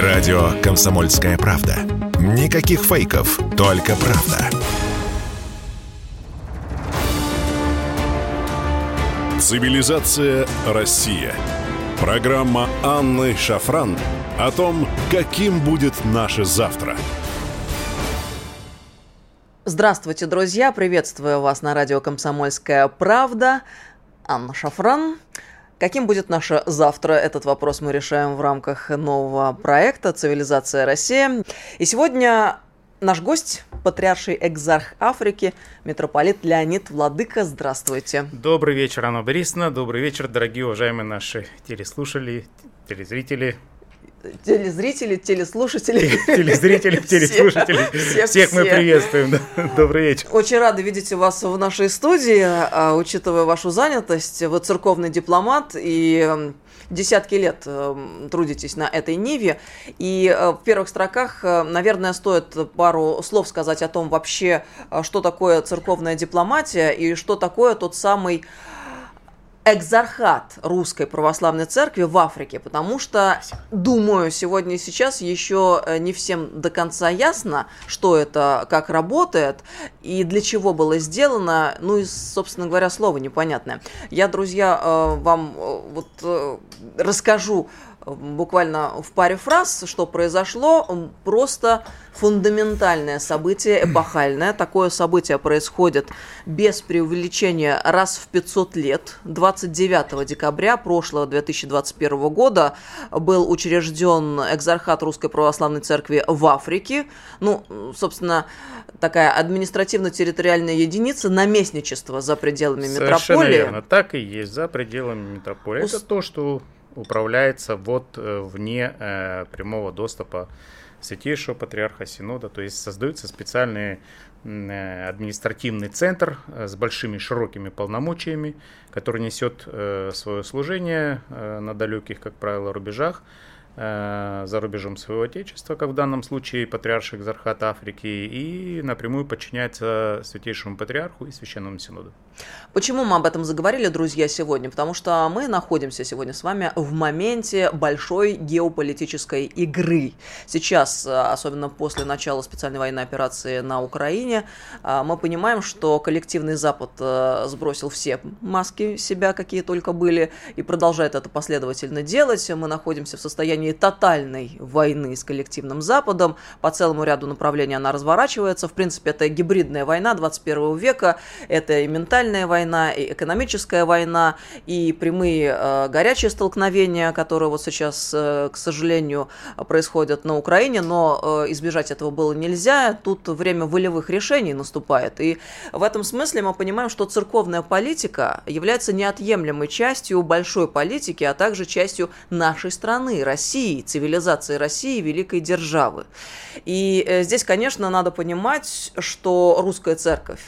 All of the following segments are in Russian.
Радио «Комсомольская правда». Никаких фейков, только правда. Цивилизация Россия. Программа Анны Шафран о том, каким будет наше завтра. Здравствуйте, друзья! Приветствую вас на радио «Комсомольская правда». Анна Шафран. Каким будет наше завтра? Этот вопрос мы решаем в рамках нового проекта «Цивилизация Россия». И сегодня наш гость, патриарший экзарх Африки, митрополит Леонид Владыка. Здравствуйте. Добрый вечер, Анна Борисовна. Добрый вечер, дорогие уважаемые наши телеслушатели, телезрители, телезрители, телеслушатели. Телезрители, телеслушатели. Всех, всех мы приветствуем. Добрый вечер. Очень рады видеть вас в нашей студии, а, учитывая вашу занятость. Вы церковный дипломат и десятки лет трудитесь на этой ниве. И э, в первых строках, э, наверное, стоит пару слов сказать о том вообще, э, что такое церковная дипломатия и что такое тот самый экзархат Русской Православной Церкви в Африке, потому что, думаю, сегодня и сейчас еще э, не всем до конца ясно, что это, как работает и для чего было сделано, ну и, собственно говоря, слово непонятное. Я, друзья, э, вам э, вот расскажу буквально в паре фраз, что произошло, просто фундаментальное событие, эпохальное. Такое событие происходит без преувеличения раз в 500 лет. 29 декабря прошлого 2021 года был учрежден экзархат Русской Православной Церкви в Африке. Ну, собственно, такая административно-территориальная единица наместничества за пределами Совершенно метрополии. верно, так и есть, за пределами метрополии. Это то, что управляется вот э, вне э, прямого доступа Святейшего Патриарха Синода, то есть создается специальный э, административный центр с большими широкими полномочиями, который несет свое служение на далеких, как правило, рубежах, за рубежом своего отечества, как в данном случае патриарший экзархат Африки, и напрямую подчиняется Святейшему Патриарху и Священному Синоду. Почему мы об этом заговорили, друзья, сегодня? Потому что мы находимся сегодня с вами в моменте большой геополитической игры. Сейчас, э, особенно после начала специальной военной операции на Украине, э, мы понимаем, что коллективный Запад сбросил все маски себя, какие только были, и продолжает это последовательно делать. Мы находимся в состоянии тотальной войны с коллективным Западом. По целому ряду направлений она разворачивается. В принципе, это гибридная война 21 века. Это и ментальная война, и экономическая война, и прямые э, горячие столкновения, которые вот сейчас, э, к сожалению, происходят на Украине. Но э, избежать этого было нельзя. Тут время волевых решений наступает. И в этом смысле мы понимаем, что церковная политика является неотъемлемой частью большой политики, а также частью нашей страны, России цивилизации России, великой державы. И здесь, конечно, надо понимать, что русская церковь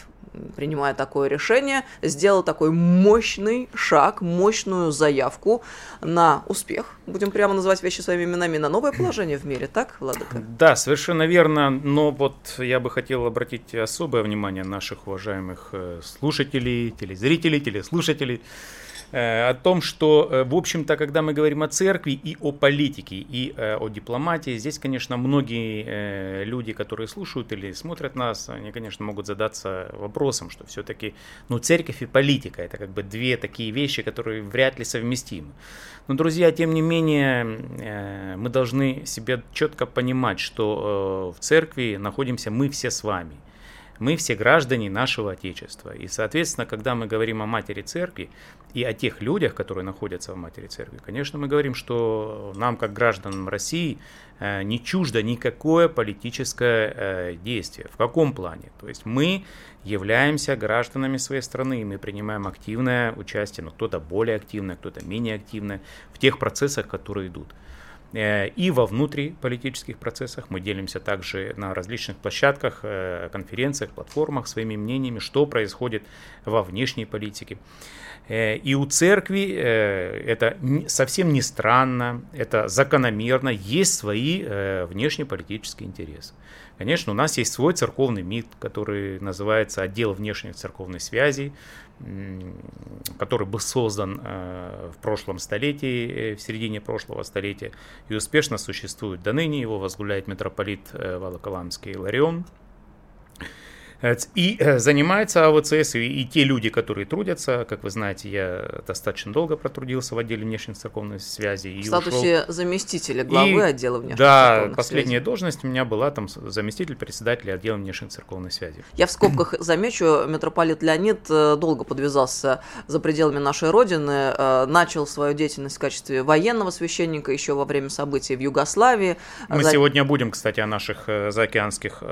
принимая такое решение, сделал такой мощный шаг, мощную заявку на успех, будем прямо называть вещи своими именами, на новое положение в мире, так, Владыка? Да, совершенно верно, но вот я бы хотел обратить особое внимание наших уважаемых э, слушателей, телезрителей, телеслушателей, о том, что, э, в общем-то, когда мы говорим о церкви и о политике, и э, о дипломатии, здесь, конечно, многие люди, которые слушают или смотрят нас, они, конечно, могут задаться вопросом, что все-таки, ну, церковь и политика – это как бы две такие вещи, которые вряд ли совместимы. Но, друзья, тем не менее, мы должны себе четко понимать, что в церкви находимся мы все с вами – мы все граждане нашего Отечества. И, соответственно, когда мы говорим о матери церкви и о тех людях, которые находятся в матери церкви, конечно, мы говорим, что нам, как гражданам России, э, не чуждо никакое политическое э, действие. В каком плане? То есть мы являемся гражданами своей страны, и мы принимаем активное участие, но кто-то более активное, кто-то менее активное в тех процессах, которые идут. Э, и во внутриполитических процессах. Мы делимся также на различных площадках, э, конференциях, платформах своими мнениями, что происходит во внешней политике. И у церкви это совсем не странно, это закономерно, есть свои внешнеполитические интересы. Конечно, у нас есть свой церковный МИД, который называется отдел внешних церковной связи, который был создан э, в прошлом столетии, э, в середине прошлого столетия, и успешно существует до ныне. Его возглавляет митрополит э, Волоколамский Ларион. И э, занимается АВЦС, и, и те люди, которые трудятся, как вы знаете, я достаточно долго протрудился в отделе внешних церковной связи. В статусе ушел. заместителя главы и, отдела внешних Да, церковных последняя связей. должность у меня была там заместитель председателя отдела внешних церковной связи. Я в скобках замечу, митрополит Леонид э, долго подвязался за пределами нашей Родины, э, начал свою деятельность в качестве военного священника еще во время событий в Югославии. Мы за... сегодня будем, кстати, о наших заокеанских...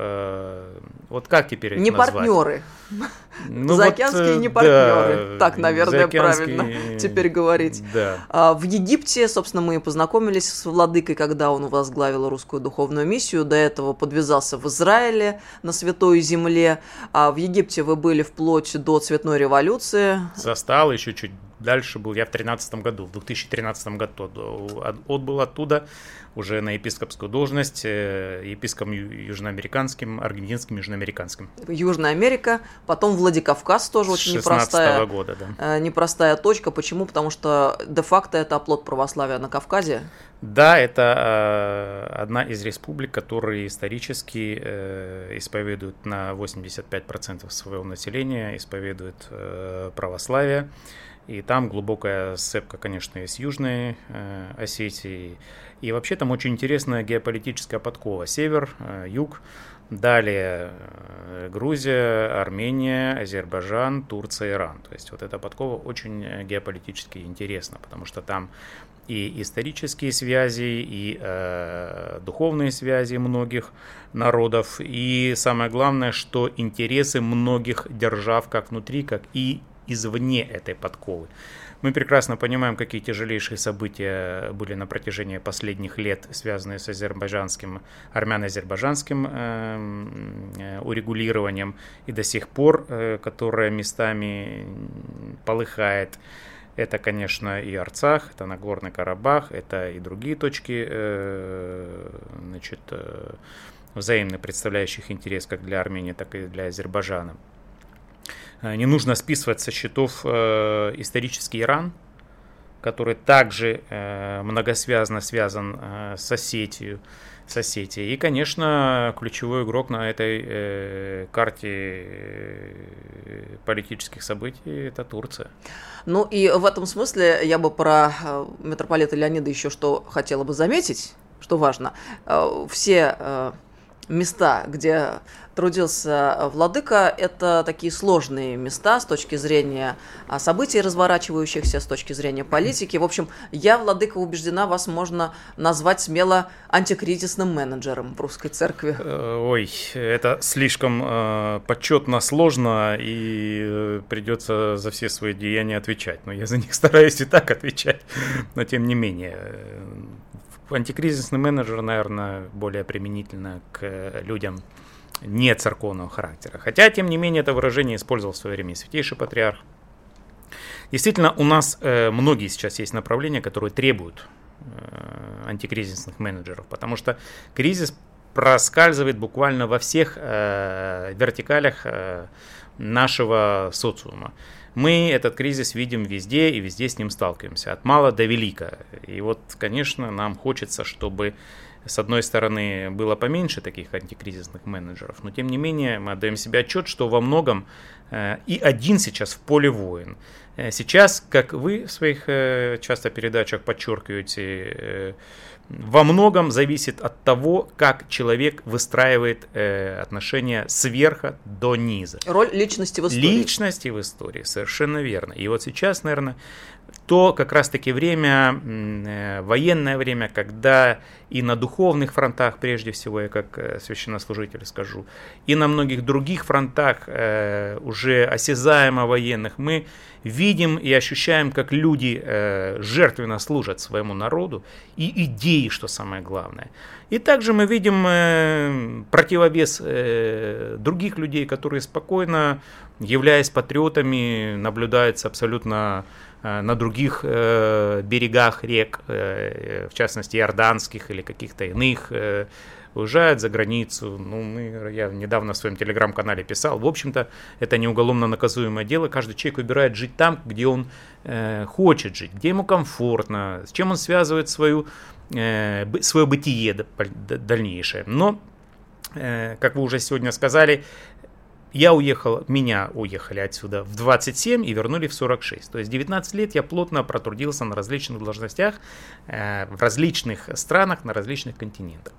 Вот как теперь не назвать. партнеры. Ну, Заокеанские вот, не партнеры. Да, так, наверное, правильно теперь говорить. Да. А, в Египте, собственно, мы познакомились с владыкой, когда он возглавил русскую духовную миссию. До этого подвязался в Израиле на Святой Земле. А в Египте вы были вплоть до цветной революции. Застал еще чуть дальше был я в 2013 году, в 2013 году отбыл оттуда уже на епископскую должность, э, епископом южноамериканским, аргентинским, южноамериканским. Южная Америка, потом Владикавказ тоже очень непростая, года, да. Э, непростая точка. Почему? Потому что де-факто это оплот православия на Кавказе. Да, это э, одна из республик, которые исторически э, исповедуют на 85% своего населения, исповедуют э, православие. И там глубокая сцепка, конечно, и с Южной э, Осетией. И вообще там очень интересная геополитическая подкова. Север, э, юг, далее э, Грузия, Армения, Азербайджан, Турция, Иран. То есть вот эта подкова очень э, геополитически интересна, потому что там и исторические связи, и э, духовные связи многих народов, и самое главное, что интересы многих держав как внутри, как и извне этой подковы. Мы прекрасно понимаем, какие тяжелейшие события были на протяжении последних лет, связанные с азербайджанским, армяно-азербайджанским э, э, урегулированием, и до сих пор, э, которое местами полыхает. Это, конечно, и Арцах, это Нагорный Карабах, это и другие точки, э, значит, э, взаимно представляющих интерес как для Армении, так и для Азербайджана. Э, не нужно списывать со счетов э, исторический Иран, который также э, многосвязно связан с Осетией, с Осетией. И, конечно, ключевой игрок на этой карте политических событий – это Турция. Ну и в этом смысле я бы про митрополита Леонида еще что хотела бы заметить, что важно. Все места, где трудился владыка, это такие сложные места с точки зрения а, событий, разворачивающихся, с точки зрения политики. В общем, я, владыка, убеждена, вас можно назвать смело антикризисным менеджером в русской церкви. Э, ой, это слишком э, почетно, сложно, и э, придется за все свои деяния отвечать. Но я за них стараюсь и так отвечать. Но тем не менее, антикризисный менеджер, наверное, более применительно к людям не церковного характера. Хотя, тем не менее, это выражение использовал в свое время Святейший Патриарх. Действительно, у нас э, многие сейчас есть направления, которые требуют э, антикризисных менеджеров, потому что кризис проскальзывает буквально во всех э, вертикалях э, нашего социума. Мы этот кризис видим везде и везде с ним сталкиваемся, от мала до велика. И вот, конечно, нам хочется, чтобы с одной стороны, было поменьше таких антикризисных менеджеров, но тем не менее мы отдаем себе отчет, что во многом э, и один сейчас в поле воин. Э, сейчас, как вы в своих э, часто передачах подчеркиваете, во многом зависит от того, как человек выстраивает э, отношения сверха до низа. Роль личности в истории. Личности в истории, совершенно верно. И вот сейчас, наверное, то как раз-таки время, э, военное время, когда и на духовных фронтах, прежде всего, я как э, священнослужитель скажу, и на многих других фронтах, э, уже осязаемо военных, мы видим и ощущаем, как люди жертвенно служат своему народу, и идеи что самое главное. И также мы видим противовес других людей, которые спокойно, являясь патриотами, наблюдаются абсолютно на других э, берегах рек, э, в частности иорданских или каких-то иных, э, уезжают за границу. Ну, мы, я недавно в своем телеграм-канале писал. В общем-то, это не уголовно наказуемое дело. Каждый человек выбирает жить там, где он э, хочет жить, где ему комфортно, с чем он связывает свою, э, свое бытие дальнейшее. Но, э, как вы уже сегодня сказали, я уехал, меня уехали отсюда в 27 и вернули в 46. То есть 19 лет я плотно протрудился на различных должностях э, в различных странах, на различных континентах.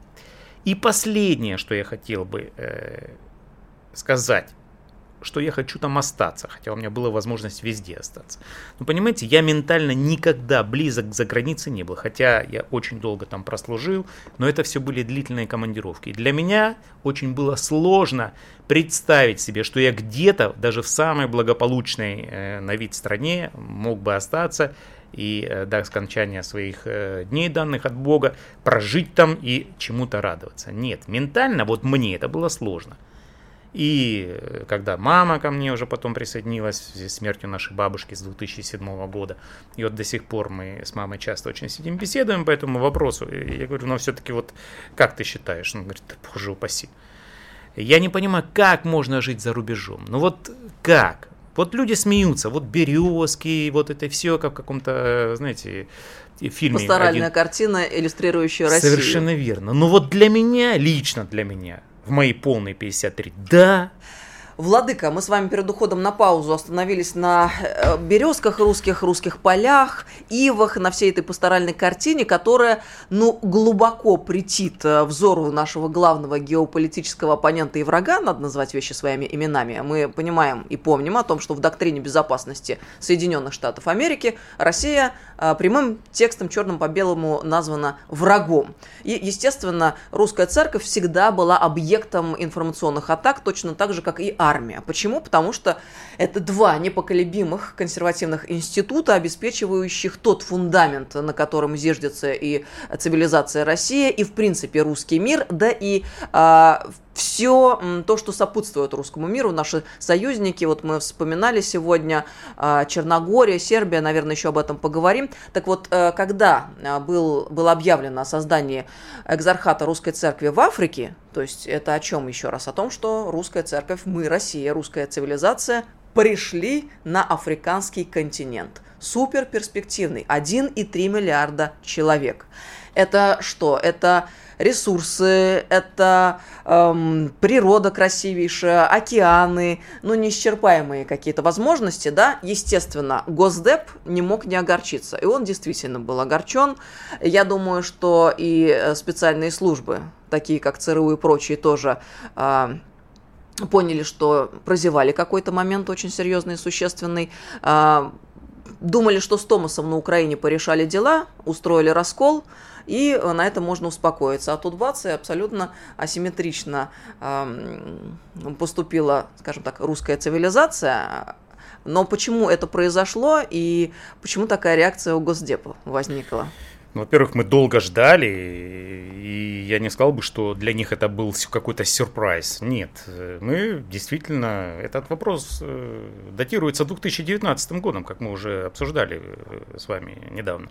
И последнее, что я хотел бы э, сказать, что я хочу там остаться, хотя у меня была возможность везде остаться. Но понимаете, я ментально никогда близок к загранице не был, хотя я очень долго там прослужил, но это все были длительные командировки. И для меня очень было сложно представить себе, что я где-то, даже в самой благополучной э, на вид стране, мог бы остаться и э, до скончания своих э, дней данных от Бога прожить там и чему-то радоваться. Нет, ментально вот мне это было сложно. И э, когда мама ко мне уже потом присоединилась в связи с смертью нашей бабушки с 2007 года, и вот до сих пор мы с мамой часто очень сидим, беседуем по этому вопросу, и я говорю, ну все-таки вот как ты считаешь? Он говорит, боже упаси. Я не понимаю, как можно жить за рубежом. Ну вот как? Вот люди смеются, вот березки, вот это все, как в каком-то, знаете, фильме. Пасторальная один... картина, иллюстрирующая Россию. Совершенно верно. Но вот для меня, лично для меня, в мои полные 53, да, Владыка, мы с вами перед уходом на паузу остановились на э, березках русских, русских полях, ивах, на всей этой пасторальной картине, которая, ну, глубоко претит э, взору нашего главного геополитического оппонента и врага, надо назвать вещи своими именами. Мы понимаем и помним о том, что в доктрине безопасности Соединенных Штатов Америки Россия э, прямым текстом черным по белому названа врагом. И, естественно, русская церковь всегда была объектом информационных атак, точно так же, как и армия. Почему? Потому что это два непоколебимых консервативных института, обеспечивающих тот фундамент, на котором зиждется и цивилизация России, и, в принципе, русский мир, да и а, все то, что сопутствует русскому миру, наши союзники, вот мы вспоминали сегодня а, Черногория, Сербия, наверное, еще об этом поговорим. Так вот, э, когда а, был, было объявлено о создании экзархата русской церкви в Африке, то есть это о чем еще раз? О том, что русская церковь, мы, Россия, русская цивилизация, пришли на африканский континент. Супер перспективный. 1,3 миллиарда человек. Это что? Это ресурсы, это эм, природа красивейшая, океаны, ну, неисчерпаемые какие-то возможности, да, естественно, Госдеп не мог не огорчиться, и он действительно был огорчен. Я думаю, что и э, специальные службы, такие как ЦРУ и прочие, тоже э, поняли, что прозевали какой-то момент очень серьезный и существенный, э, думали, что с Томасом на Украине порешали дела, устроили раскол, и на это можно успокоиться. А тут бац, и абсолютно асимметрично э, поступила, скажем так, русская цивилизация, но почему это произошло и почему такая реакция у Госдепа возникла? Ну, во-первых, мы долго ждали, и я не сказал бы, что для них это был какой-то сюрприз. Нет, мы действительно, этот вопрос э, датируется 2019 годом, как мы уже обсуждали э, с вами недавно.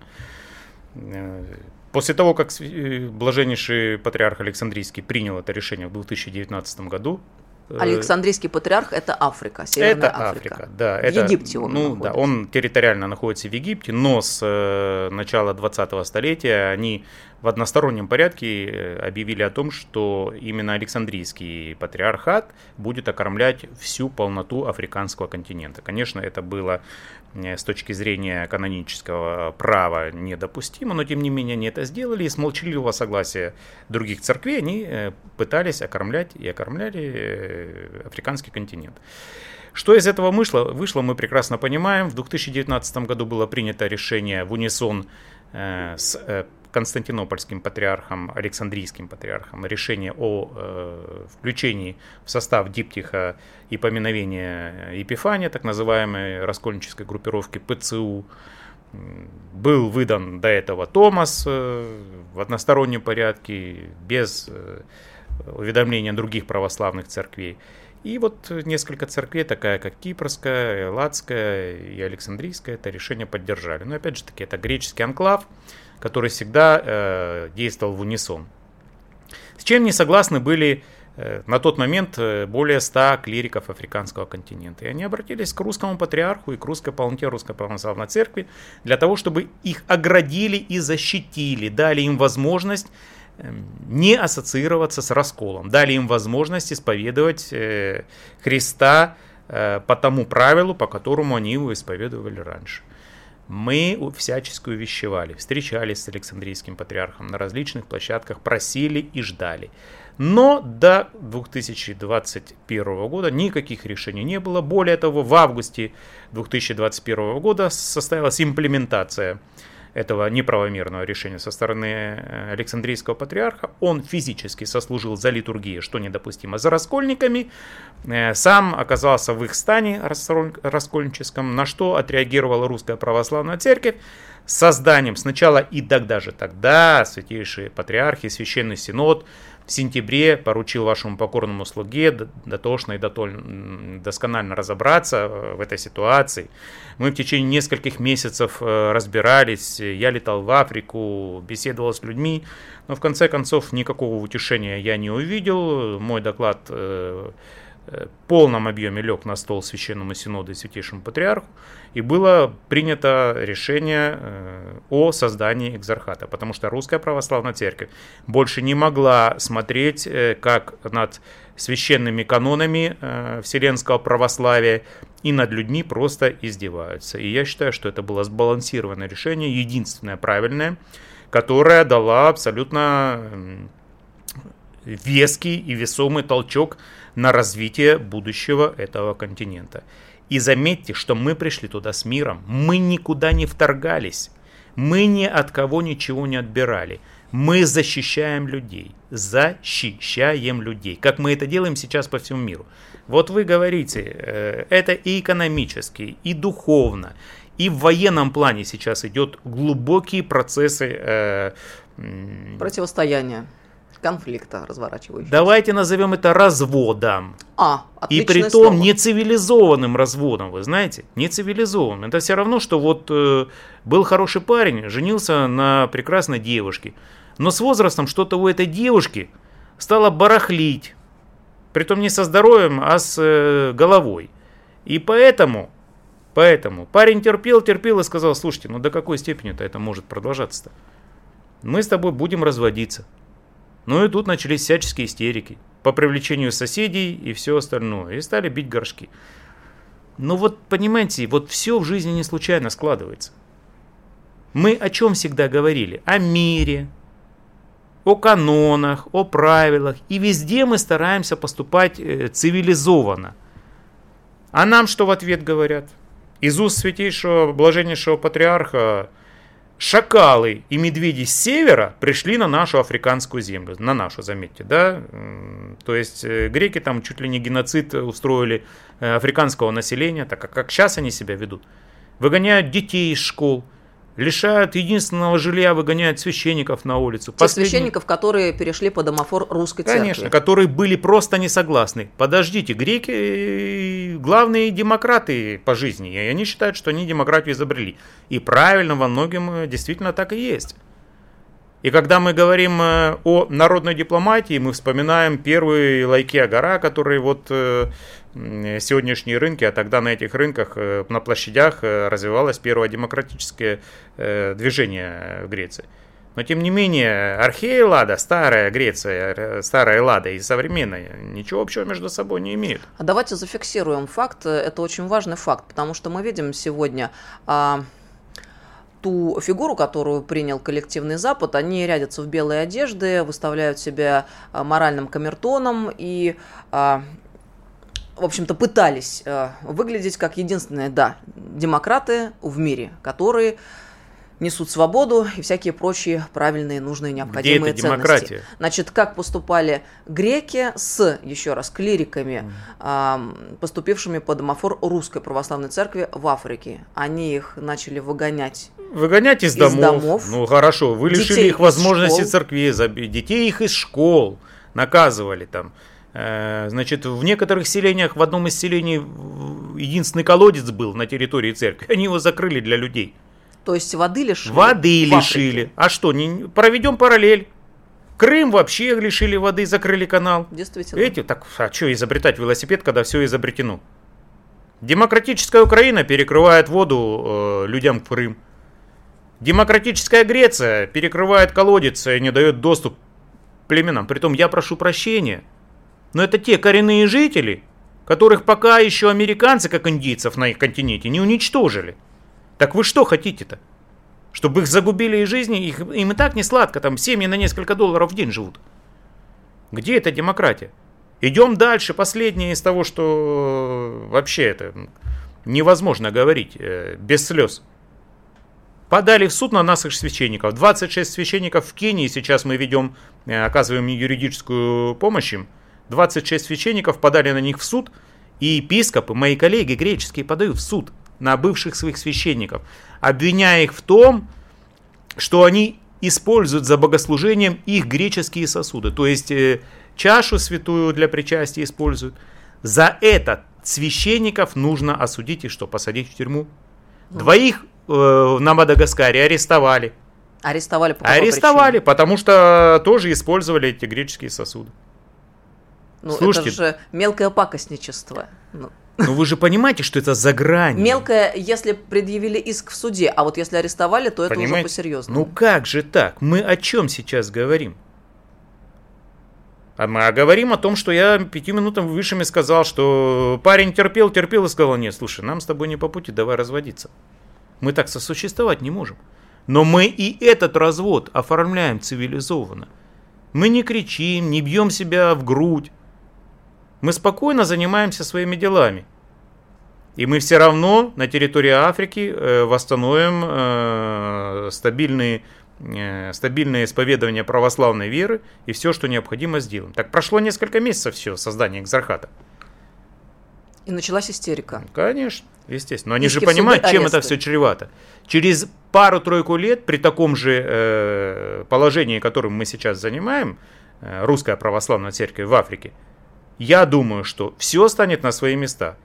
После того, как э, блаженнейший патриарх Александрийский принял это решение в 2019 году, э, Александрийский патриарх это Африка, Северная это Африка. Африка да, в это, Египте он ну, находится. Да, он территориально находится в Египте, но с э, начала 20-го столетия они в одностороннем порядке э, объявили о том, что именно Александрийский патриархат будет окормлять всю полноту африканского континента. Конечно, это было э, с точки зрения канонического права недопустимо, но тем не менее они это сделали и с молчаливого согласия других церквей они э, пытались окормлять и окормляли африканский континент. Что из этого вышло? Вышло, мы прекрасно понимаем. В 2019 году было принято решение в унисон с Константинопольским патриархом, Александрийским патриархом решение о э, включении в состав диптиха и поминовения Епифания, так называемой раскольнической группировки ПЦУ. Был выдан до этого Томас в одностороннем порядке, без уведомления других православных церквей. И вот несколько церквей, такая как Кипрская, Элладская и Александрийская, это решение поддержали. Но опять же таки, это греческий анклав, который всегда э, действовал в унисон. С чем не согласны были э, на тот момент э, более 100 клириков африканского континента. И они обратились к русскому патриарху и к русской полноте Русской Православной Церкви для того, чтобы их оградили и защитили, дали им возможность Эм, не ассоциироваться с расколом, дали им возможность исповедовать э, Христа э, по тому правилу, по которому они его исповедовали раньше. Мы всячески увещевали, встречались с Александрийским патриархом на различных площадках, просили и ждали. Но до 2021 года никаких решений не было. Более того, в августе 2021 года состоялась имплементация этого неправомерного решения со стороны э, Александрийского патриарха. Он физически сослужил за литургией, что недопустимо, за раскольниками. Э, сам оказался в их стане раскольническом, на что отреагировала Русская Православная Церковь созданием сначала и тогда же тогда святейшие патриархи, священный синод – в сентябре поручил вашему покорному слуге дотошно и дотоль, досконально разобраться э, в этой ситуации. Мы в течение нескольких месяцев э, разбирались, я летал в Африку, беседовал с людьми, но в конце концов никакого утешения я не увидел. Мой доклад э, полном объеме лег на стол Священному Синоду и Святейшему Патриарху, и было принято решение э, о создании экзархата, потому что Русская Православная Церковь больше не могла смотреть, э, как над священными канонами э, вселенского православия и над людьми просто издеваются. И я считаю, что это было сбалансированное решение, единственное правильное, которое дало абсолютно веский и весомый толчок на развитие будущего этого континента. И заметьте, что мы пришли туда с миром, мы никуда не вторгались, мы ни от кого ничего не отбирали. Мы защищаем людей, защищаем людей, как мы это делаем сейчас по всему миру. Вот вы говорите, э, это и экономически, и духовно, и в военном плане сейчас идет глубокие процессы э, противостояния конфликта разворачивающегося. Давайте назовем это разводом. А, И при том нецивилизованным разводом, вы знаете, нецивилизованным. Это все равно, что вот э, был хороший парень, женился на прекрасной девушке, но с возрастом что-то у этой девушки стало барахлить. Притом не со здоровьем, а с э, головой. И поэтому, поэтому парень терпел, терпел и сказал, слушайте, ну до какой степени-то это может продолжаться-то? Мы с тобой будем разводиться. Ну и тут начались всяческие истерики по привлечению соседей и все остальное. И стали бить горшки. Но вот понимаете, вот все в жизни не случайно складывается. Мы о чем всегда говорили? О мире, о канонах, о правилах. И везде мы стараемся поступать э, цивилизованно. А нам что в ответ говорят? Из уст святейшего, блаженнейшего патриарха шакалы и медведи с севера пришли на нашу африканскую землю, на нашу, заметьте, да, то есть э, греки там чуть ли не геноцид устроили э, африканского населения, так как, как сейчас они себя ведут, выгоняют детей из школ, Лишают единственного жилья, выгоняют священников на улицу. Тех Последний... священников, которые перешли под домофор русской церкви. Конечно, которые были просто не согласны. Подождите, греки главные демократы по жизни, и они считают, что они демократию изобрели. И правильно, во многом э, действительно так и есть. И когда мы говорим э, о народной дипломатии, мы вспоминаем первый лайки Агара, который вот сегодняшние рынки, а тогда на этих рынках, э, на площадях э, развивалось первое демократическое э, движение в Греции. Но тем не менее, архея Лада, старая Греция, старая Лада и современная, ничего общего между собой не имеют. А давайте зафиксируем факт, это очень важный факт, потому что мы видим сегодня а, ту фигуру, которую принял коллективный Запад, они рядятся в белые одежды, выставляют себя а, моральным камертоном и а, в общем-то, пытались э, выглядеть как единственные, да, демократы в мире, которые несут свободу и всякие прочие правильные, нужные, необходимые Где это ценности. демократия? Значит, как поступали греки с, еще раз, клириками, mm. поступившими по домофор Русской Православной Церкви в Африке? Они их начали выгонять Выгонять из, Из домов. домов. Ну хорошо, вы лишили Детей их возможности заби- детей их из школ наказывали там. Э, Значит, в некоторых селениях, в одном из селений единственный колодец был на территории церкви. Они его закрыли для людей. То есть воды лишили? Воды лишили. А что, не, проведем параллель. Крым вообще лишили воды, закрыли канал. Действительно. Видите, так, а что изобретать велосипед, когда все изобретено? Демократическая Украина перекрывает воду э, людям в Крым. Демократическая Греция перекрывает колодец и не дает доступ племенам. Притом я прошу прощения, но это те коренные жители, которых пока еще американцы, как индийцев на их континенте, не уничтожили. Так вы что хотите-то? Чтобы их загубили из жизни, их, им и так не сладко, там семьи на несколько долларов в день живут. Где эта демократия? Идем дальше. Последнее из того, что вообще это невозможно говорить э, без слез. Подали в суд на наших священников. 26 священников в Кении. Сейчас мы ведем, э, оказываем юридическую помощь им. 26 священников подали на них в суд. И епископы, мои коллеги греческие, подают в суд на бывших своих священников, обвиняя их в том, что они используют за богослужением их греческие сосуды. То есть э, чашу святую для причастия используют. За это священников нужно осудить и что, посадить в тюрьму. Двоих э, на Мадагаскаре арестовали. Арестовали по арестовали, причине? потому что тоже использовали эти греческие сосуды. Ну, Слушайте. это же мелкое пакостничество. Ну, Но вы же понимаете, что это за гранью. Мелкое, если предъявили иск в суде, а вот если арестовали, то это уже Понимаете? по-серьезному. Ну как же так? Мы о чем сейчас говорим? А мы говорим о том, что я пяти минутам высшими сказал, что парень терпел, терпел и сказал, нет, слушай, нам с тобой не по пути, давай разводиться. Мы так сосуществовать не можем. Но мы и этот развод оформляем цивилизованно. Мы не кричим, не бьем себя в грудь. Мы спокойно занимаемся своими делами. И мы все равно на территории Африки э, восстановим э, стабильные, стабильное исповедование православной веры и все, что необходимо, сделаем. Так прошло несколько месяцев все создания экзархата. И началась истерика. Конечно, естественно. Но они Иски же понимают, чем это все чревато. Через пару-тройку лет при таком же э, положении, которым мы сейчас занимаем, э, русская православная церковь в Африке, я думаю, что все станет на свои места.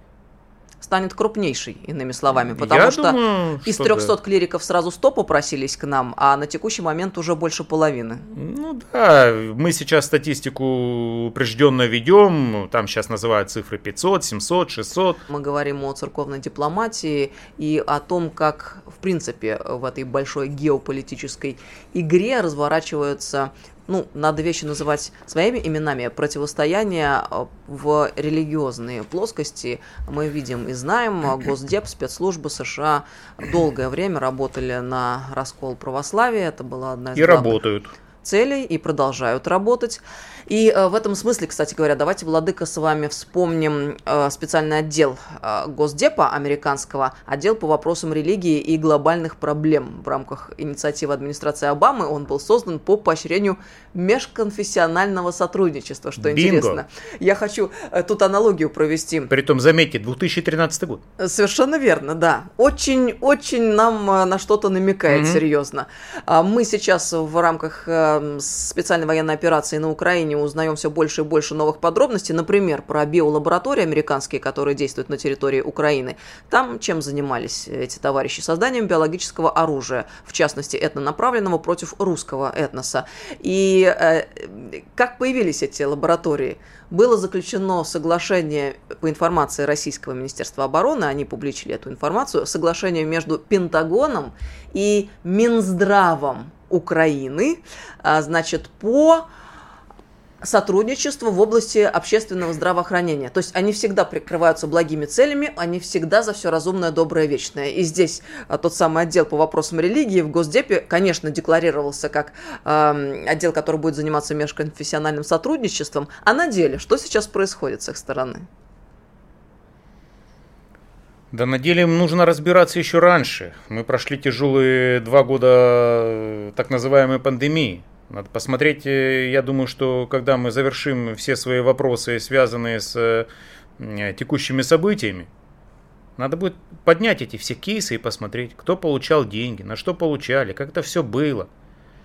Станет крупнейшей, иными словами, потому Я что думаю, из что 300 да. клириков сразу 100 попросились к нам, а на текущий момент уже больше половины. Ну да, мы сейчас статистику упрежденно ведем, там сейчас называют цифры 500, 700, 600. Мы говорим о церковной дипломатии и о том, как, в принципе, в этой большой геополитической игре разворачиваются ну, надо вещи называть своими именами, противостояние э, в религиозные плоскости мы видим и знаем. Госдеп, спецслужбы США долгое время работали на раскол православия, это была одна из И главных работают. Целей и продолжают работать. И э, в этом смысле, кстати говоря, давайте, Владыка, с вами вспомним э, специальный отдел э, Госдепа американского, отдел по вопросам религии и глобальных проблем. В рамках инициативы администрации Обамы он был создан по поощрению межконфессионального сотрудничества, что Бинго. интересно. Я хочу тут аналогию провести. Притом, заметьте, 2013 год. Совершенно верно, да. Очень-очень нам на что-то намекает, Мгм. серьезно. А Мы сейчас в рамках э, специальной военной операции на Украине узнаем все больше и больше новых подробностей. Например, про биолаборатории американские, которые действуют на территории Украины. Там чем занимались эти товарищи? Созданием биологического оружия, в частности, этнонаправленного против русского этноса. И э, как появились эти лаборатории? Было заключено соглашение по информации Российского Министерства обороны, они публичили эту информацию, соглашение между Пентагоном и Минздравом Украины, а, значит, по сотрудничеству в области общественного здравоохранения. То есть они всегда прикрываются благими целями, они всегда за все разумное, доброе, вечное. И здесь а, тот самый отдел по вопросам религии в Госдепе, конечно, декларировался как эм, отдел, который будет заниматься межконфессиональным сотрудничеством. А на деле, что сейчас происходит с их стороны? Да на деле нужно разбираться еще раньше. Мы прошли тяжелые два года э, так называемой пандемии. Надо посмотреть, э, я думаю, что когда мы завершим все свои вопросы, связанные с э, текущими событиями, надо будет поднять эти все кейсы и посмотреть, кто получал деньги, на что получали, как это все было.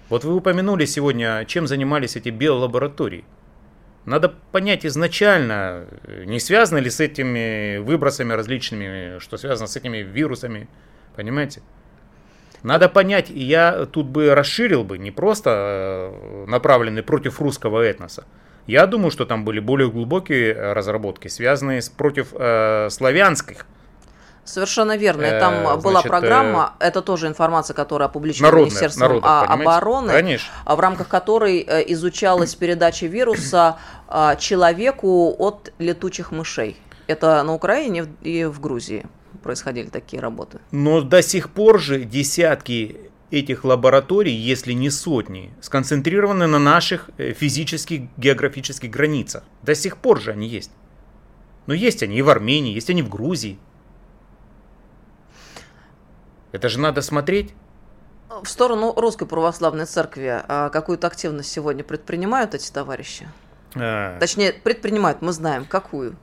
Вот вы упомянули сегодня, чем занимались эти биолаборатории. Надо понять изначально, не связано ли с этими выбросами различными, что связано с этими вирусами, понимаете? Надо понять, и я тут бы расширил бы, не просто э, направленный против русского этноса. Я думаю, что там были более глубокие разработки, связанные с против э, славянских Совершенно верно. Э, Там Значит, была программа, э, это тоже информация, которая опубликована народная, Министерством народная, обороны, Конечно. в рамках которой э, изучалась передача вируса человеку от летучих мышей. Это на Украине и в Грузии происходили такие работы. Но до сих пор же десятки этих лабораторий, если не сотни, сконцентрированы на наших физических географических границах. До сих пор же они есть. Но есть они и в Армении, есть они в Грузии. Это же надо смотреть. В сторону Русской Православной Церкви а какую-то активность сегодня предпринимают эти товарищи? А... Точнее, предпринимают, мы знаем, какую.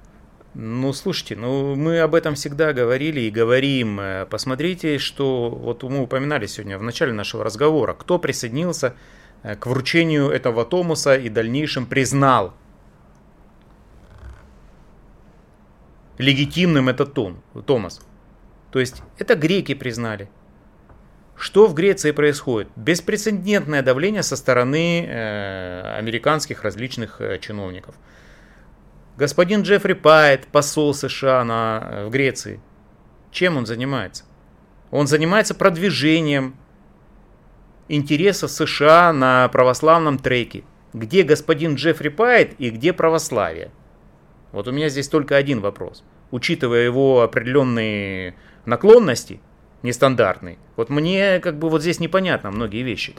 Ну, слушайте, ну мы об этом всегда говорили и говорим. Посмотрите, что вот мы упоминали сегодня в начале нашего разговора, кто присоединился э, к вручению этого Томаса и дальнейшем признал легитимным этот том, Томас. То есть это греки признали. Что в Греции происходит? Беспрецедентное давление со стороны э, американских различных э, чиновников. Господин Джеффри Пайт, посол США на, э, в Греции, чем он занимается? Он занимается продвижением интересов США на православном треке. Где господин Джеффри Пайт и где православие? Вот у меня здесь только один вопрос. Учитывая его определенные наклонности нестандартные. Вот мне как бы вот здесь непонятно многие вещи.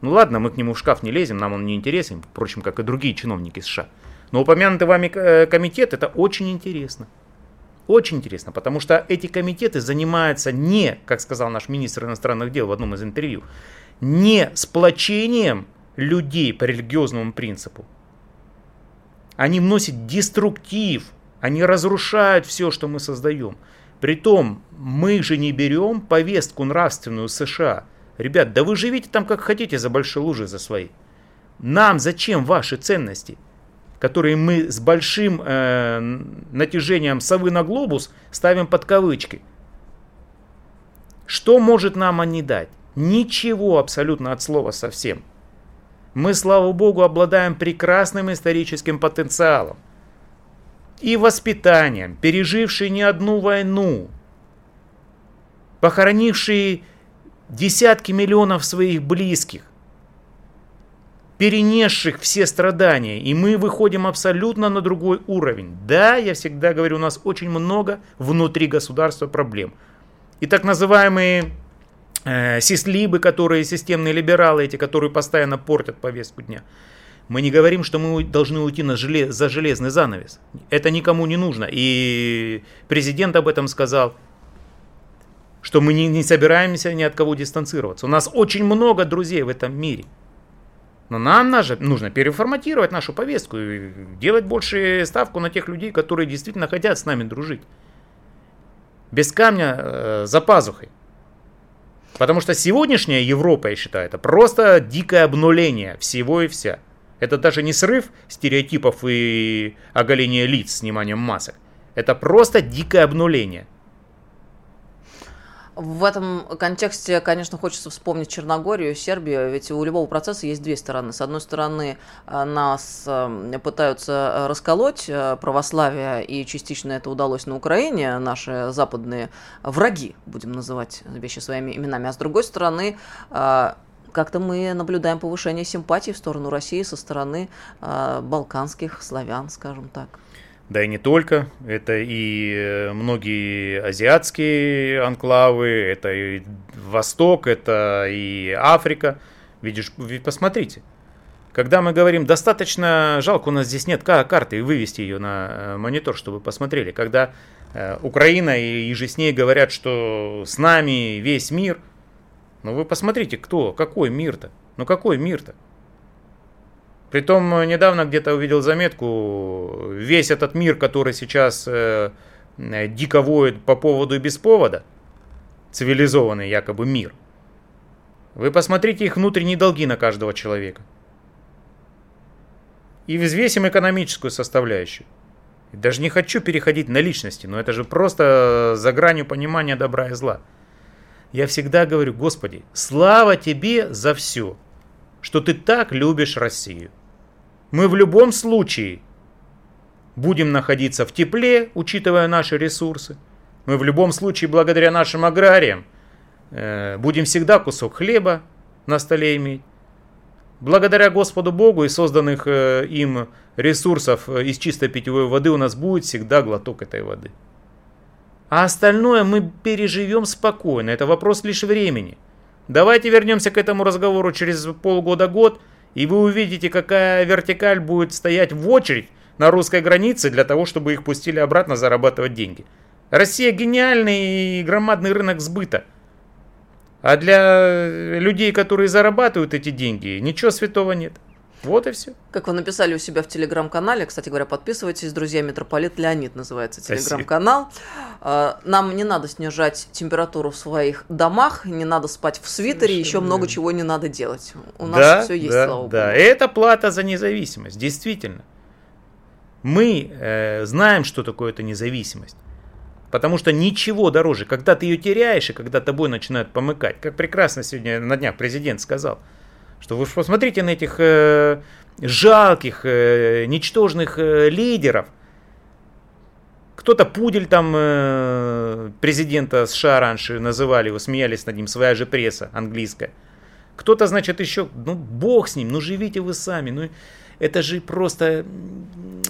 Ну ладно, мы к нему в шкаф не лезем, нам он не интересен, впрочем, как и другие чиновники США. Но упомянутый вами э, комитет это очень интересно. Очень интересно, потому что эти комитеты занимаются не, как сказал наш министр иностранных дел в одном из интервью, не сплочением людей по религиозному принципу. Они вносят деструктив, они разрушают все, что мы создаем. Притом, мы же не берем повестку нравственную США. Ребят, да вы живите там как хотите за большой лужи за свои. Нам зачем ваши ценности, которые мы с большим э, натяжением совы на глобус ставим под кавычки? Что может нам они дать? Ничего абсолютно от слова совсем. Мы, слава богу, обладаем прекрасным историческим потенциалом и воспитанием, пережившие не одну войну, похоронившие десятки миллионов своих близких, перенесших все страдания, и мы выходим абсолютно на другой уровень. Да, я всегда говорю, у нас очень много внутри государства проблем. И так называемые э, сислибы, которые системные либералы, эти, которые постоянно портят повестку дня – мы не говорим, что мы должны уйти на желез, за железный занавес. Это никому не нужно. И президент об этом сказал, что мы не, не собираемся ни от кого дистанцироваться. У нас очень много друзей в этом мире. Но нам нужно переформатировать нашу повестку и делать больше ставку на тех людей, которые действительно хотят с нами дружить. Без камня э, за пазухой. Потому что сегодняшняя Европа, я считаю, это просто дикое обнуление всего и вся. Это даже не срыв стереотипов и оголение лиц с вниманием масок. Это просто дикое обнуление. В этом контексте, конечно, хочется вспомнить Черногорию, Сербию, ведь у любого процесса есть две стороны. С одной стороны, э, нас э, пытаются расколоть э, православие, и частично это удалось на Украине, наши западные враги, будем называть вещи своими именами, а с другой стороны, как-то мы наблюдаем повышение симпатии в сторону России со стороны балканских славян, скажем так. Да и не только. Это и э, многие азиатские анклавы, это и Восток, это и Африка. Видишь, посмотрите. Когда мы говорим, достаточно жалко, у нас здесь нет карты, и вывести ее на э, монитор, чтобы посмотрели. Когда э, Украина и, и же с ней говорят, что с нами весь мир. Но вы посмотрите, кто, какой мир-то? Ну какой мир-то? Притом э, недавно где-то увидел заметку, весь этот мир, который сейчас э, дико воет по поводу и без повода, цивилизованный якобы мир, вы посмотрите их внутренние долги на каждого человека. И взвесим экономическую составляющую. Даже не хочу переходить на личности, но это же просто за гранью понимания добра и зла. Я всегда говорю, Господи, слава Тебе за все, что Ты так любишь Россию. Мы в любом случае будем находиться в тепле, учитывая наши ресурсы. Мы в любом случае, благодаря нашим аграриям, э, будем всегда кусок хлеба на столе иметь. Благодаря Господу Богу и созданных э, им ресурсов э, из чистой питьевой воды у нас будет всегда глоток этой воды. А остальное мы переживем спокойно. Это вопрос лишь времени. Давайте вернемся к этому разговору через полгода-год – и вы увидите, какая вертикаль будет стоять в очередь на русской границе для того, чтобы их пустили обратно зарабатывать деньги. Россия гениальный и громадный рынок сбыта. А для людей, которые зарабатывают эти деньги, ничего святого нет. Вот и все. Как вы написали у себя в телеграм-канале, кстати говоря, подписывайтесь, друзья, Митрополит Леонид называется телеграм-канал. А, нам не надо снижать температуру в своих домах, не надо спать в свитере, Совершенно еще много чего не надо делать. У нас да, все есть, да, слава Богу. Да, это плата за независимость, действительно. Мы э, знаем, что такое эта независимость. Потому что ничего дороже, когда ты ее теряешь и когда тобой начинают помыкать. Как прекрасно сегодня на днях президент сказал – что вы посмотрите на этих э, жалких, э, ничтожных э, лидеров. Кто-то пудель там э, президента США раньше называли его, смеялись над ним, своя же пресса английская. Кто-то, значит, еще, ну, бог с ним, ну, живите вы сами, ну, это же просто,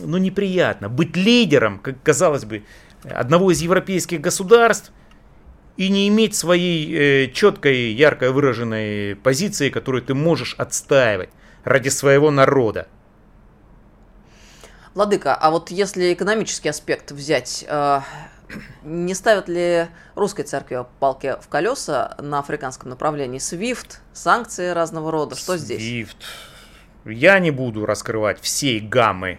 ну, неприятно. Быть лидером, как казалось бы, одного из европейских государств, и не иметь своей э, четкой, ярко выраженной позиции, которую ты можешь отстаивать ради своего народа. Владыка, а вот если экономический аспект взять, э, не ставят ли русской церкви палки в колеса на африканском направлении? SWIFT, санкции разного рода, что SWIFT. здесь? SWIFT. Я не буду раскрывать всей гаммы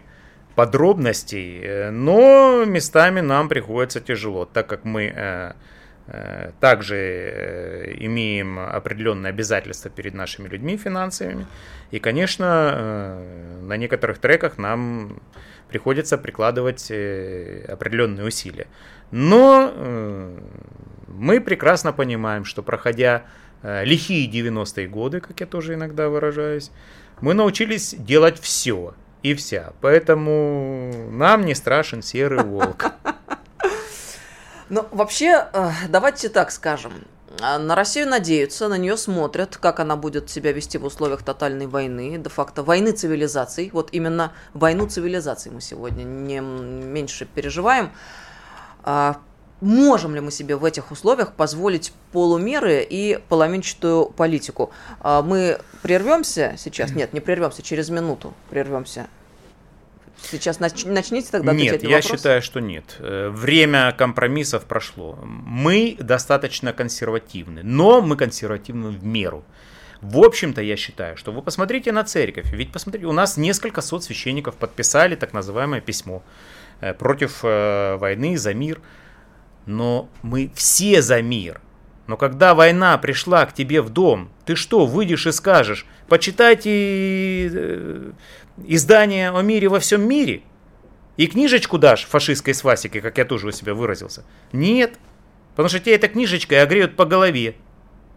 подробностей, э, но местами нам приходится тяжело, так как мы Э, также э, имеем определенные обязательства перед нашими людьми финансовыми. И, конечно, э, на некоторых треках нам приходится прикладывать определенные усилия. Но мы прекрасно понимаем, что проходя лихие 90-е годы, как я тоже иногда выражаюсь, мы научились делать все и вся. Поэтому нам не страшен серый волк. Ну, вообще, э, давайте так скажем. А, на Россию надеются, на нее смотрят, как она будет себя вести в условиях тотальной войны, де-факто войны цивилизаций. Вот именно войну цивилизаций мы сегодня не меньше переживаем. А, можем ли мы себе в этих условиях позволить полумеры и половинчатую политику? А, мы прервемся сейчас? Нет, не прервемся, через минуту прервемся. Сейчас нач- начните тогда Нет, я вопрос. считаю, что нет. Э, время компромиссов прошло. Мы достаточно консервативны, но мы консервативны в меру. В общем-то, я считаю, что вы посмотрите на церковь. Ведь посмотрите, у нас несколько сот священников подписали так называемое письмо э, против э, войны за мир. Но мы все за мир. Но когда война пришла к тебе в дом, ты что, выйдешь и скажешь, почитайте издание о мире во всем мире? И книжечку дашь фашистской свасикой, как я тоже у себя выразился? Нет. Потому что тебе эта книжечка огреют по голове.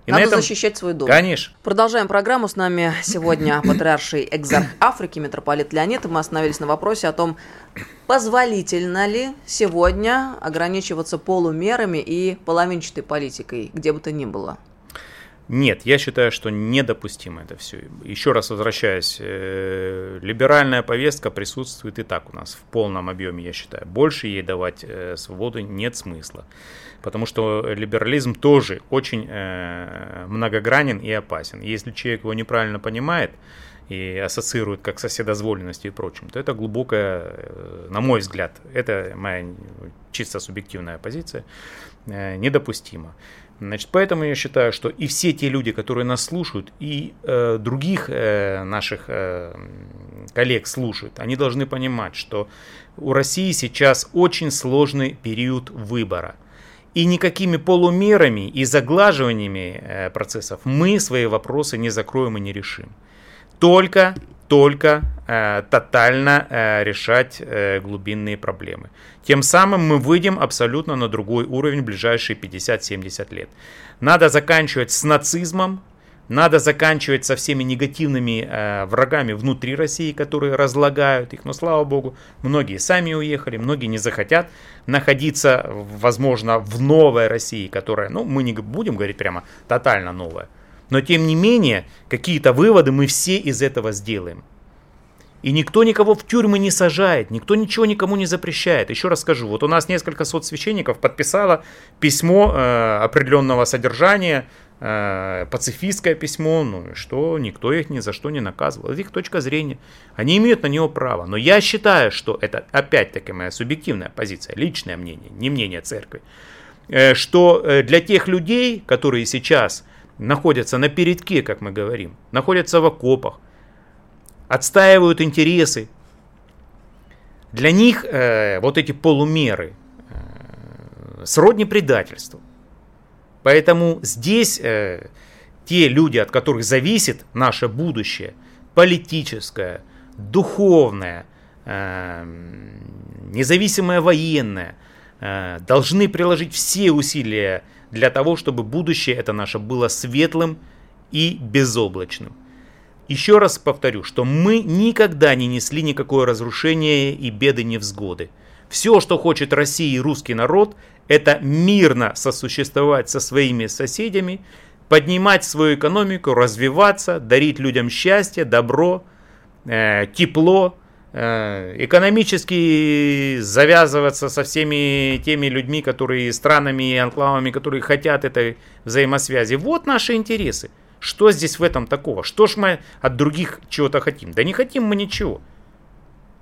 И Надо на этом... защищать свой дом. Конечно. Продолжаем программу. С нами сегодня патриарший экзарх Африки, митрополит Леонид. И мы остановились на вопросе о том, позволительно ли сегодня ограничиваться полумерами и половинчатой политикой, где бы то ни было. Нет, я считаю, что недопустимо это все. Еще раз возвращаясь, э, либеральная повестка присутствует и так у нас в полном объеме, я считаю. Больше ей давать э, свободу нет смысла. Потому что либерализм тоже очень э, многогранен и опасен. Если человек его неправильно понимает, и ассоциируют как со вседозволенностью и прочим, то это глубокая, э, на мой взгляд, это моя чисто субъективная позиция, э, недопустимо. Значит, поэтому я считаю, что и все те люди, которые нас слушают, и э, других э, наших э, коллег слушают, они должны понимать, что у России сейчас очень сложный период выбора. И никакими полумерами и заглаживаниями э, процессов мы свои вопросы не закроем и не решим. Только, только э, тотально э, решать э, глубинные проблемы. Тем самым мы выйдем абсолютно на другой уровень в ближайшие 50-70 лет. Надо заканчивать с нацизмом, надо заканчивать со всеми негативными э, врагами внутри России, которые разлагают их. Но слава богу, многие сами уехали, многие не захотят находиться, возможно, в новой России, которая, ну, мы не будем говорить прямо тотально новая. Но тем не менее, какие-то выводы мы все из этого сделаем. И никто никого в тюрьмы не сажает, никто ничего никому не запрещает. Еще раз скажу, вот у нас несколько соцсвященников подписало письмо э, определенного содержания, э, пацифистское письмо, ну что, никто их ни за что не наказывал. Это их точка зрения. Они имеют на него право. Но я считаю, что это опять-таки моя субъективная позиция, личное мнение, не мнение церкви, э, что э, для тех людей, которые сейчас находятся на передке, как мы говорим, находятся в окопах, отстаивают интересы. Для них э, вот эти полумеры э, сродни предательству. Поэтому здесь э, те люди, от которых зависит наше будущее, политическое, духовное, э, независимое военное, э, должны приложить все усилия для того, чтобы будущее это наше было светлым и безоблачным. Еще раз повторю, что мы никогда не несли никакое разрушение и беды невзгоды. Все, что хочет Россия и русский народ, это мирно сосуществовать со своими соседями, поднимать свою экономику, развиваться, дарить людям счастье, добро, э, тепло, э, экономически завязываться со всеми теми людьми, которые странами и анклавами, которые хотят этой взаимосвязи. Вот наши интересы. Что здесь в этом такого? Что ж мы от других чего-то хотим? Да не хотим мы ничего.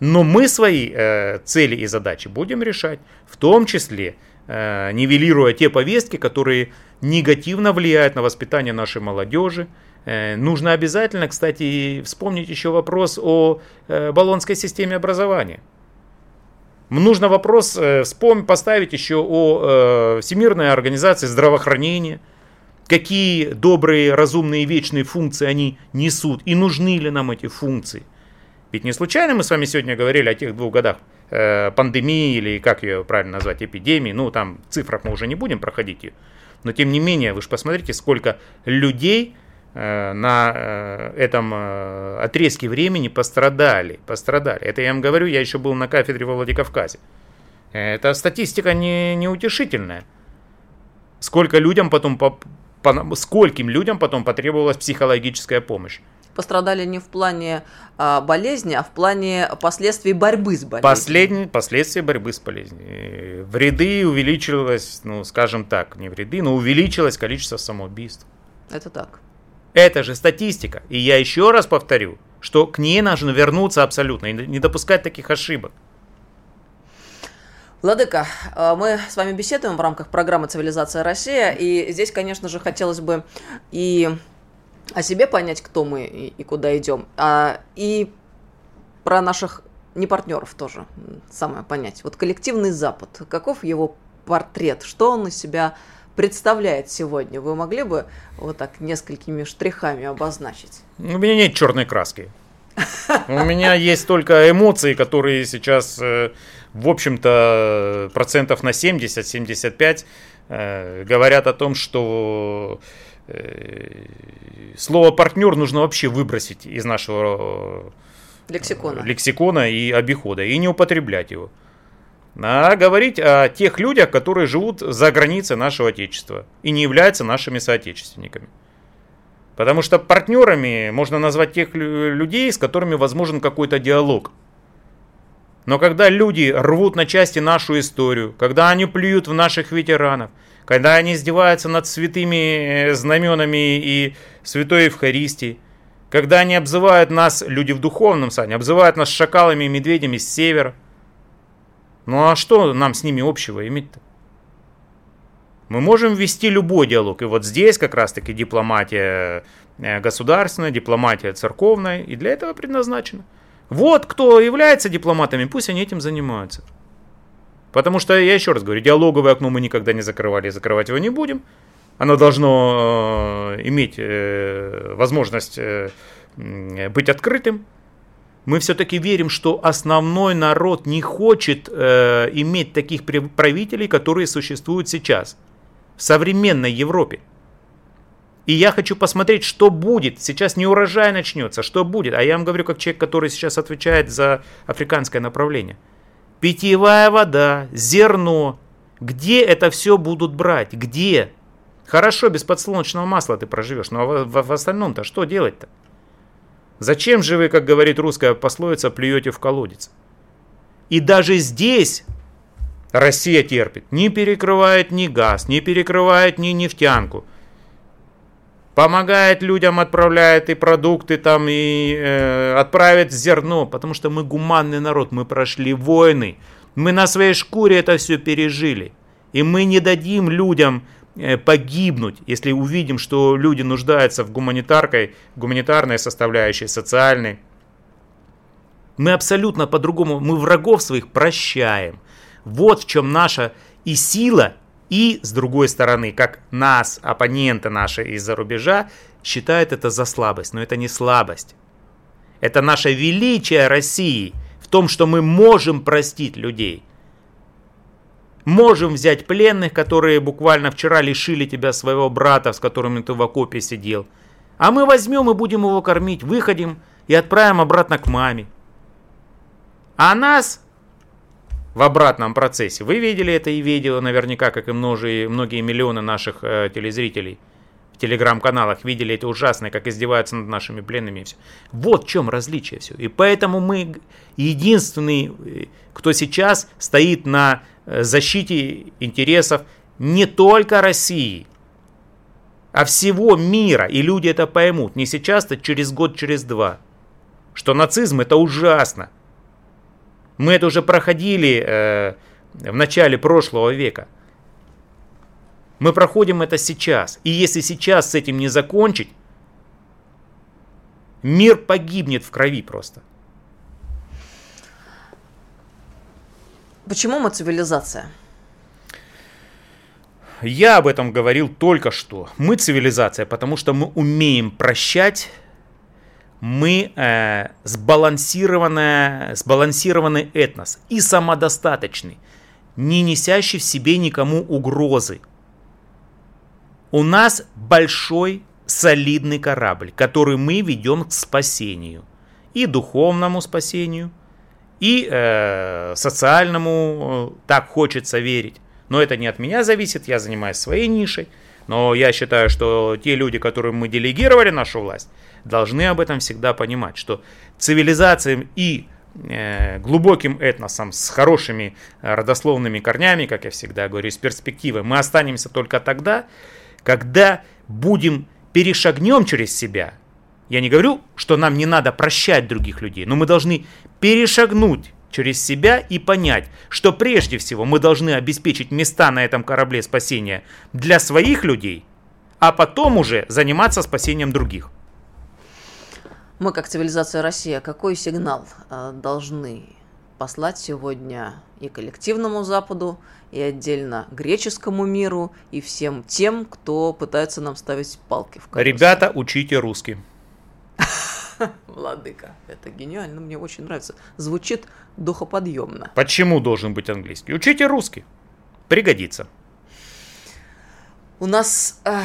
Но мы свои э, цели и задачи будем решать, в том числе э, нивелируя те повестки, которые негативно влияют на воспитание нашей молодежи. Э, нужно обязательно, кстати, вспомнить еще вопрос о э, баллонской системе образования. Нужно вопрос э, вспомнить, поставить еще о э, Всемирной организации здравоохранения – какие добрые, разумные, вечные функции они несут и нужны ли нам эти функции. Ведь не случайно мы с вами сегодня говорили о тех двух годах э, пандемии или как ее правильно назвать, эпидемии. Ну, там цифрах мы уже не будем проходить ее. Но тем не менее, вы же посмотрите, сколько людей э, на э, этом э, отрезке времени пострадали. пострадали. Это я вам говорю, я еще был на кафедре во Владикавказе. Это статистика не, неутешительная. Сколько людям потом по, скольким людям потом потребовалась психологическая помощь. Пострадали не в плане а, болезни, а в плане последствий борьбы с болезнью. Последние последствия борьбы с болезнью. Вреды увеличилось, ну, скажем так, не вреды, но увеличилось количество самоубийств. Это так. Это же статистика. И я еще раз повторю, что к ней нужно вернуться абсолютно и не допускать таких ошибок. Владыка, э, мы с вами беседуем в рамках программы «Цивилизация Россия», и здесь, конечно же, хотелось бы и о себе понять, кто мы и, куда идем, а, и про наших не партнеров тоже самое понять. Вот коллективный Запад, каков его портрет, что он из себя представляет сегодня? Вы могли бы вот так несколькими штрихами обозначить? У меня нет черной краски. У меня есть только эмоции, которые сейчас э, в общем-то, процентов на 70-75 э, говорят о том, что слово партнер нужно вообще выбросить из нашего лексикона, лексикона и обихода и не употреблять его. А говорить о тех людях, которые живут за границей нашего Отечества и не являются нашими соотечественниками. Потому что партнерами можно назвать тех людей, с которыми возможен какой-то диалог. Но когда люди рвут на части нашу историю, когда они плюют в наших ветеранов, когда они издеваются над святыми э, знаменами и святой Евхаристией, Когда они обзывают нас, люди в духовном сане, обзывают нас шакалами и медведями с севера. Ну а что нам с ними общего иметь-то? Мы можем вести любой диалог. И вот здесь как раз-таки дипломатия э, государственная, дипломатия церковная, и для этого предназначена. Вот кто является дипломатами, пусть они этим занимаются. Потому что, я еще раз говорю, диалоговое окно мы никогда не закрывали, и закрывать его не будем. Оно должно э, иметь э, возможность э, быть открытым. Мы все-таки верим, что основной народ не хочет иметь таких правителей, которые существуют сейчас в современной Европе. И я хочу посмотреть, что будет. Сейчас не урожай начнется, что будет. А я вам говорю, как человек, который сейчас отвечает за африканское направление. Питьевая вода, зерно. Где это все будут брать? Где? Хорошо, без подсолнечного масла ты проживешь, но в, в, в остальном-то что делать-то? Зачем же вы, как говорит русская пословица, плюете в колодец? И даже здесь Россия терпит. Не перекрывает ни газ, не перекрывает ни нефтянку. Помогает людям, отправляет и продукты там, и э, отправит зерно. Потому что мы гуманный народ, мы прошли войны. Мы на своей шкуре это все пережили. И мы не дадим людям Э, погибнуть, если увидим, что люди нуждаются в гуманитарной, гуманитарной составляющей, социальной. Мы абсолютно по-другому, мы врагов своих прощаем. Вот в чем наша и сила, и с другой стороны, как нас, оппоненты наши из-за рубежа, считают это за слабость. Но это не слабость. Это наше величие России в том, что мы можем простить людей – Можем взять пленных, которые буквально вчера лишили тебя своего брата, с которым ты в окопе сидел. А мы возьмем и будем его кормить, выходим и отправим обратно к маме. А нас в обратном процессе, вы видели это и видео наверняка, как и многие, многие миллионы наших э, телезрителей в телеграм-каналах видели это ужасное, как издеваются над нашими пленными все. Вот в чем различие все. И поэтому мы единственный, э, кто сейчас стоит на Э, защите интересов не только России, а всего мира. И люди это поймут не сейчас, а через год, через два. Что нацизм это ужасно. Мы это уже проходили э, в начале прошлого века. Мы проходим это сейчас. И если сейчас с этим не закончить, мир погибнет в крови просто. Почему мы цивилизация? Я об этом говорил только что. Мы цивилизация, потому что мы умеем прощать. Мы э, сбалансированная, сбалансированный этнос и самодостаточный, не несящий в себе никому угрозы. У нас большой солидный корабль, который мы ведем к спасению. И духовному спасению, и э, социальному э, так хочется верить. Но это не от меня зависит, я занимаюсь своей нишей. Но я считаю, что те люди, которым мы делегировали нашу власть, должны об этом всегда понимать, что цивилизациям и э, глубоким этносом с хорошими э, родословными корнями, как я всегда говорю, с перспективой, мы останемся только тогда, когда будем перешагнем через себя. Я не говорю, что нам не надо прощать других людей, но мы должны перешагнуть через себя и понять, что прежде всего мы должны обеспечить места на этом корабле спасения для своих людей, а потом уже заниматься спасением других. Мы, как цивилизация Россия, какой сигнал э, должны послать сегодня и коллективному Западу, и отдельно греческому миру, и всем тем, кто пытается нам ставить палки в колеса? Ребята, учите русский. Владыка. Это гениально, мне очень нравится. Звучит духоподъемно. Почему должен быть английский? Учите русский. Пригодится. У нас... Э,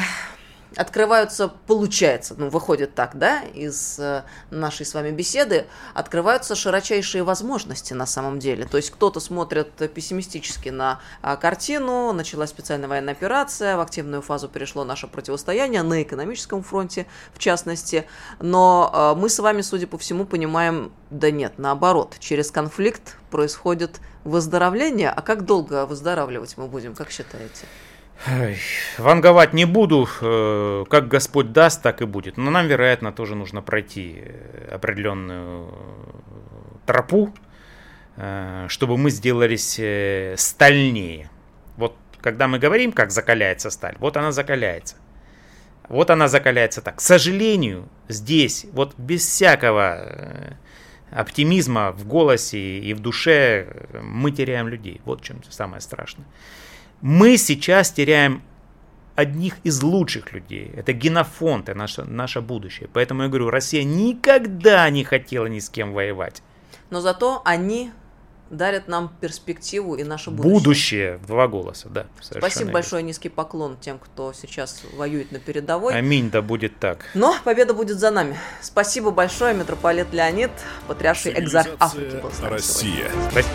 открываются, получается, ну, выходит так, да, из э, нашей с вами беседы, открываются широчайшие возможности на самом деле. То есть кто-то смотрит пессимистически на э, картину, началась специальная военная операция, в активную фазу перешло наше противостояние на экономическом фронте, в частности. Но э, мы с вами, судя по всему, понимаем, да нет, наоборот, через конфликт происходит выздоровление. А как долго выздоравливать мы будем, как считаете? Ванговать не буду, э, как Господь даст, так и будет. Но нам, вероятно, тоже нужно пройти э, определенную тропу, э, чтобы мы сделались стальнее. Вот когда мы говорим, как закаляется сталь, вот она закаляется. Вот она закаляется так. К сожалению, здесь, вот без всякого оптимизма в голосе и в душе, мы теряем людей. Вот чем самое страшное мы сейчас теряем одних из лучших людей. Это генофонд, это наше, наше будущее. Поэтому я говорю, Россия никогда не хотела ни с кем воевать. Но зато они дарят нам перспективу и наше будущее. Будущее в два голоса, да. Спасибо верно. большое, низкий поклон тем, кто сейчас воюет на передовой. Аминь, да будет так. Но победа будет за нами. Спасибо большое, митрополит Леонид, патриарший экзарх Африки. Россия. Спасибо.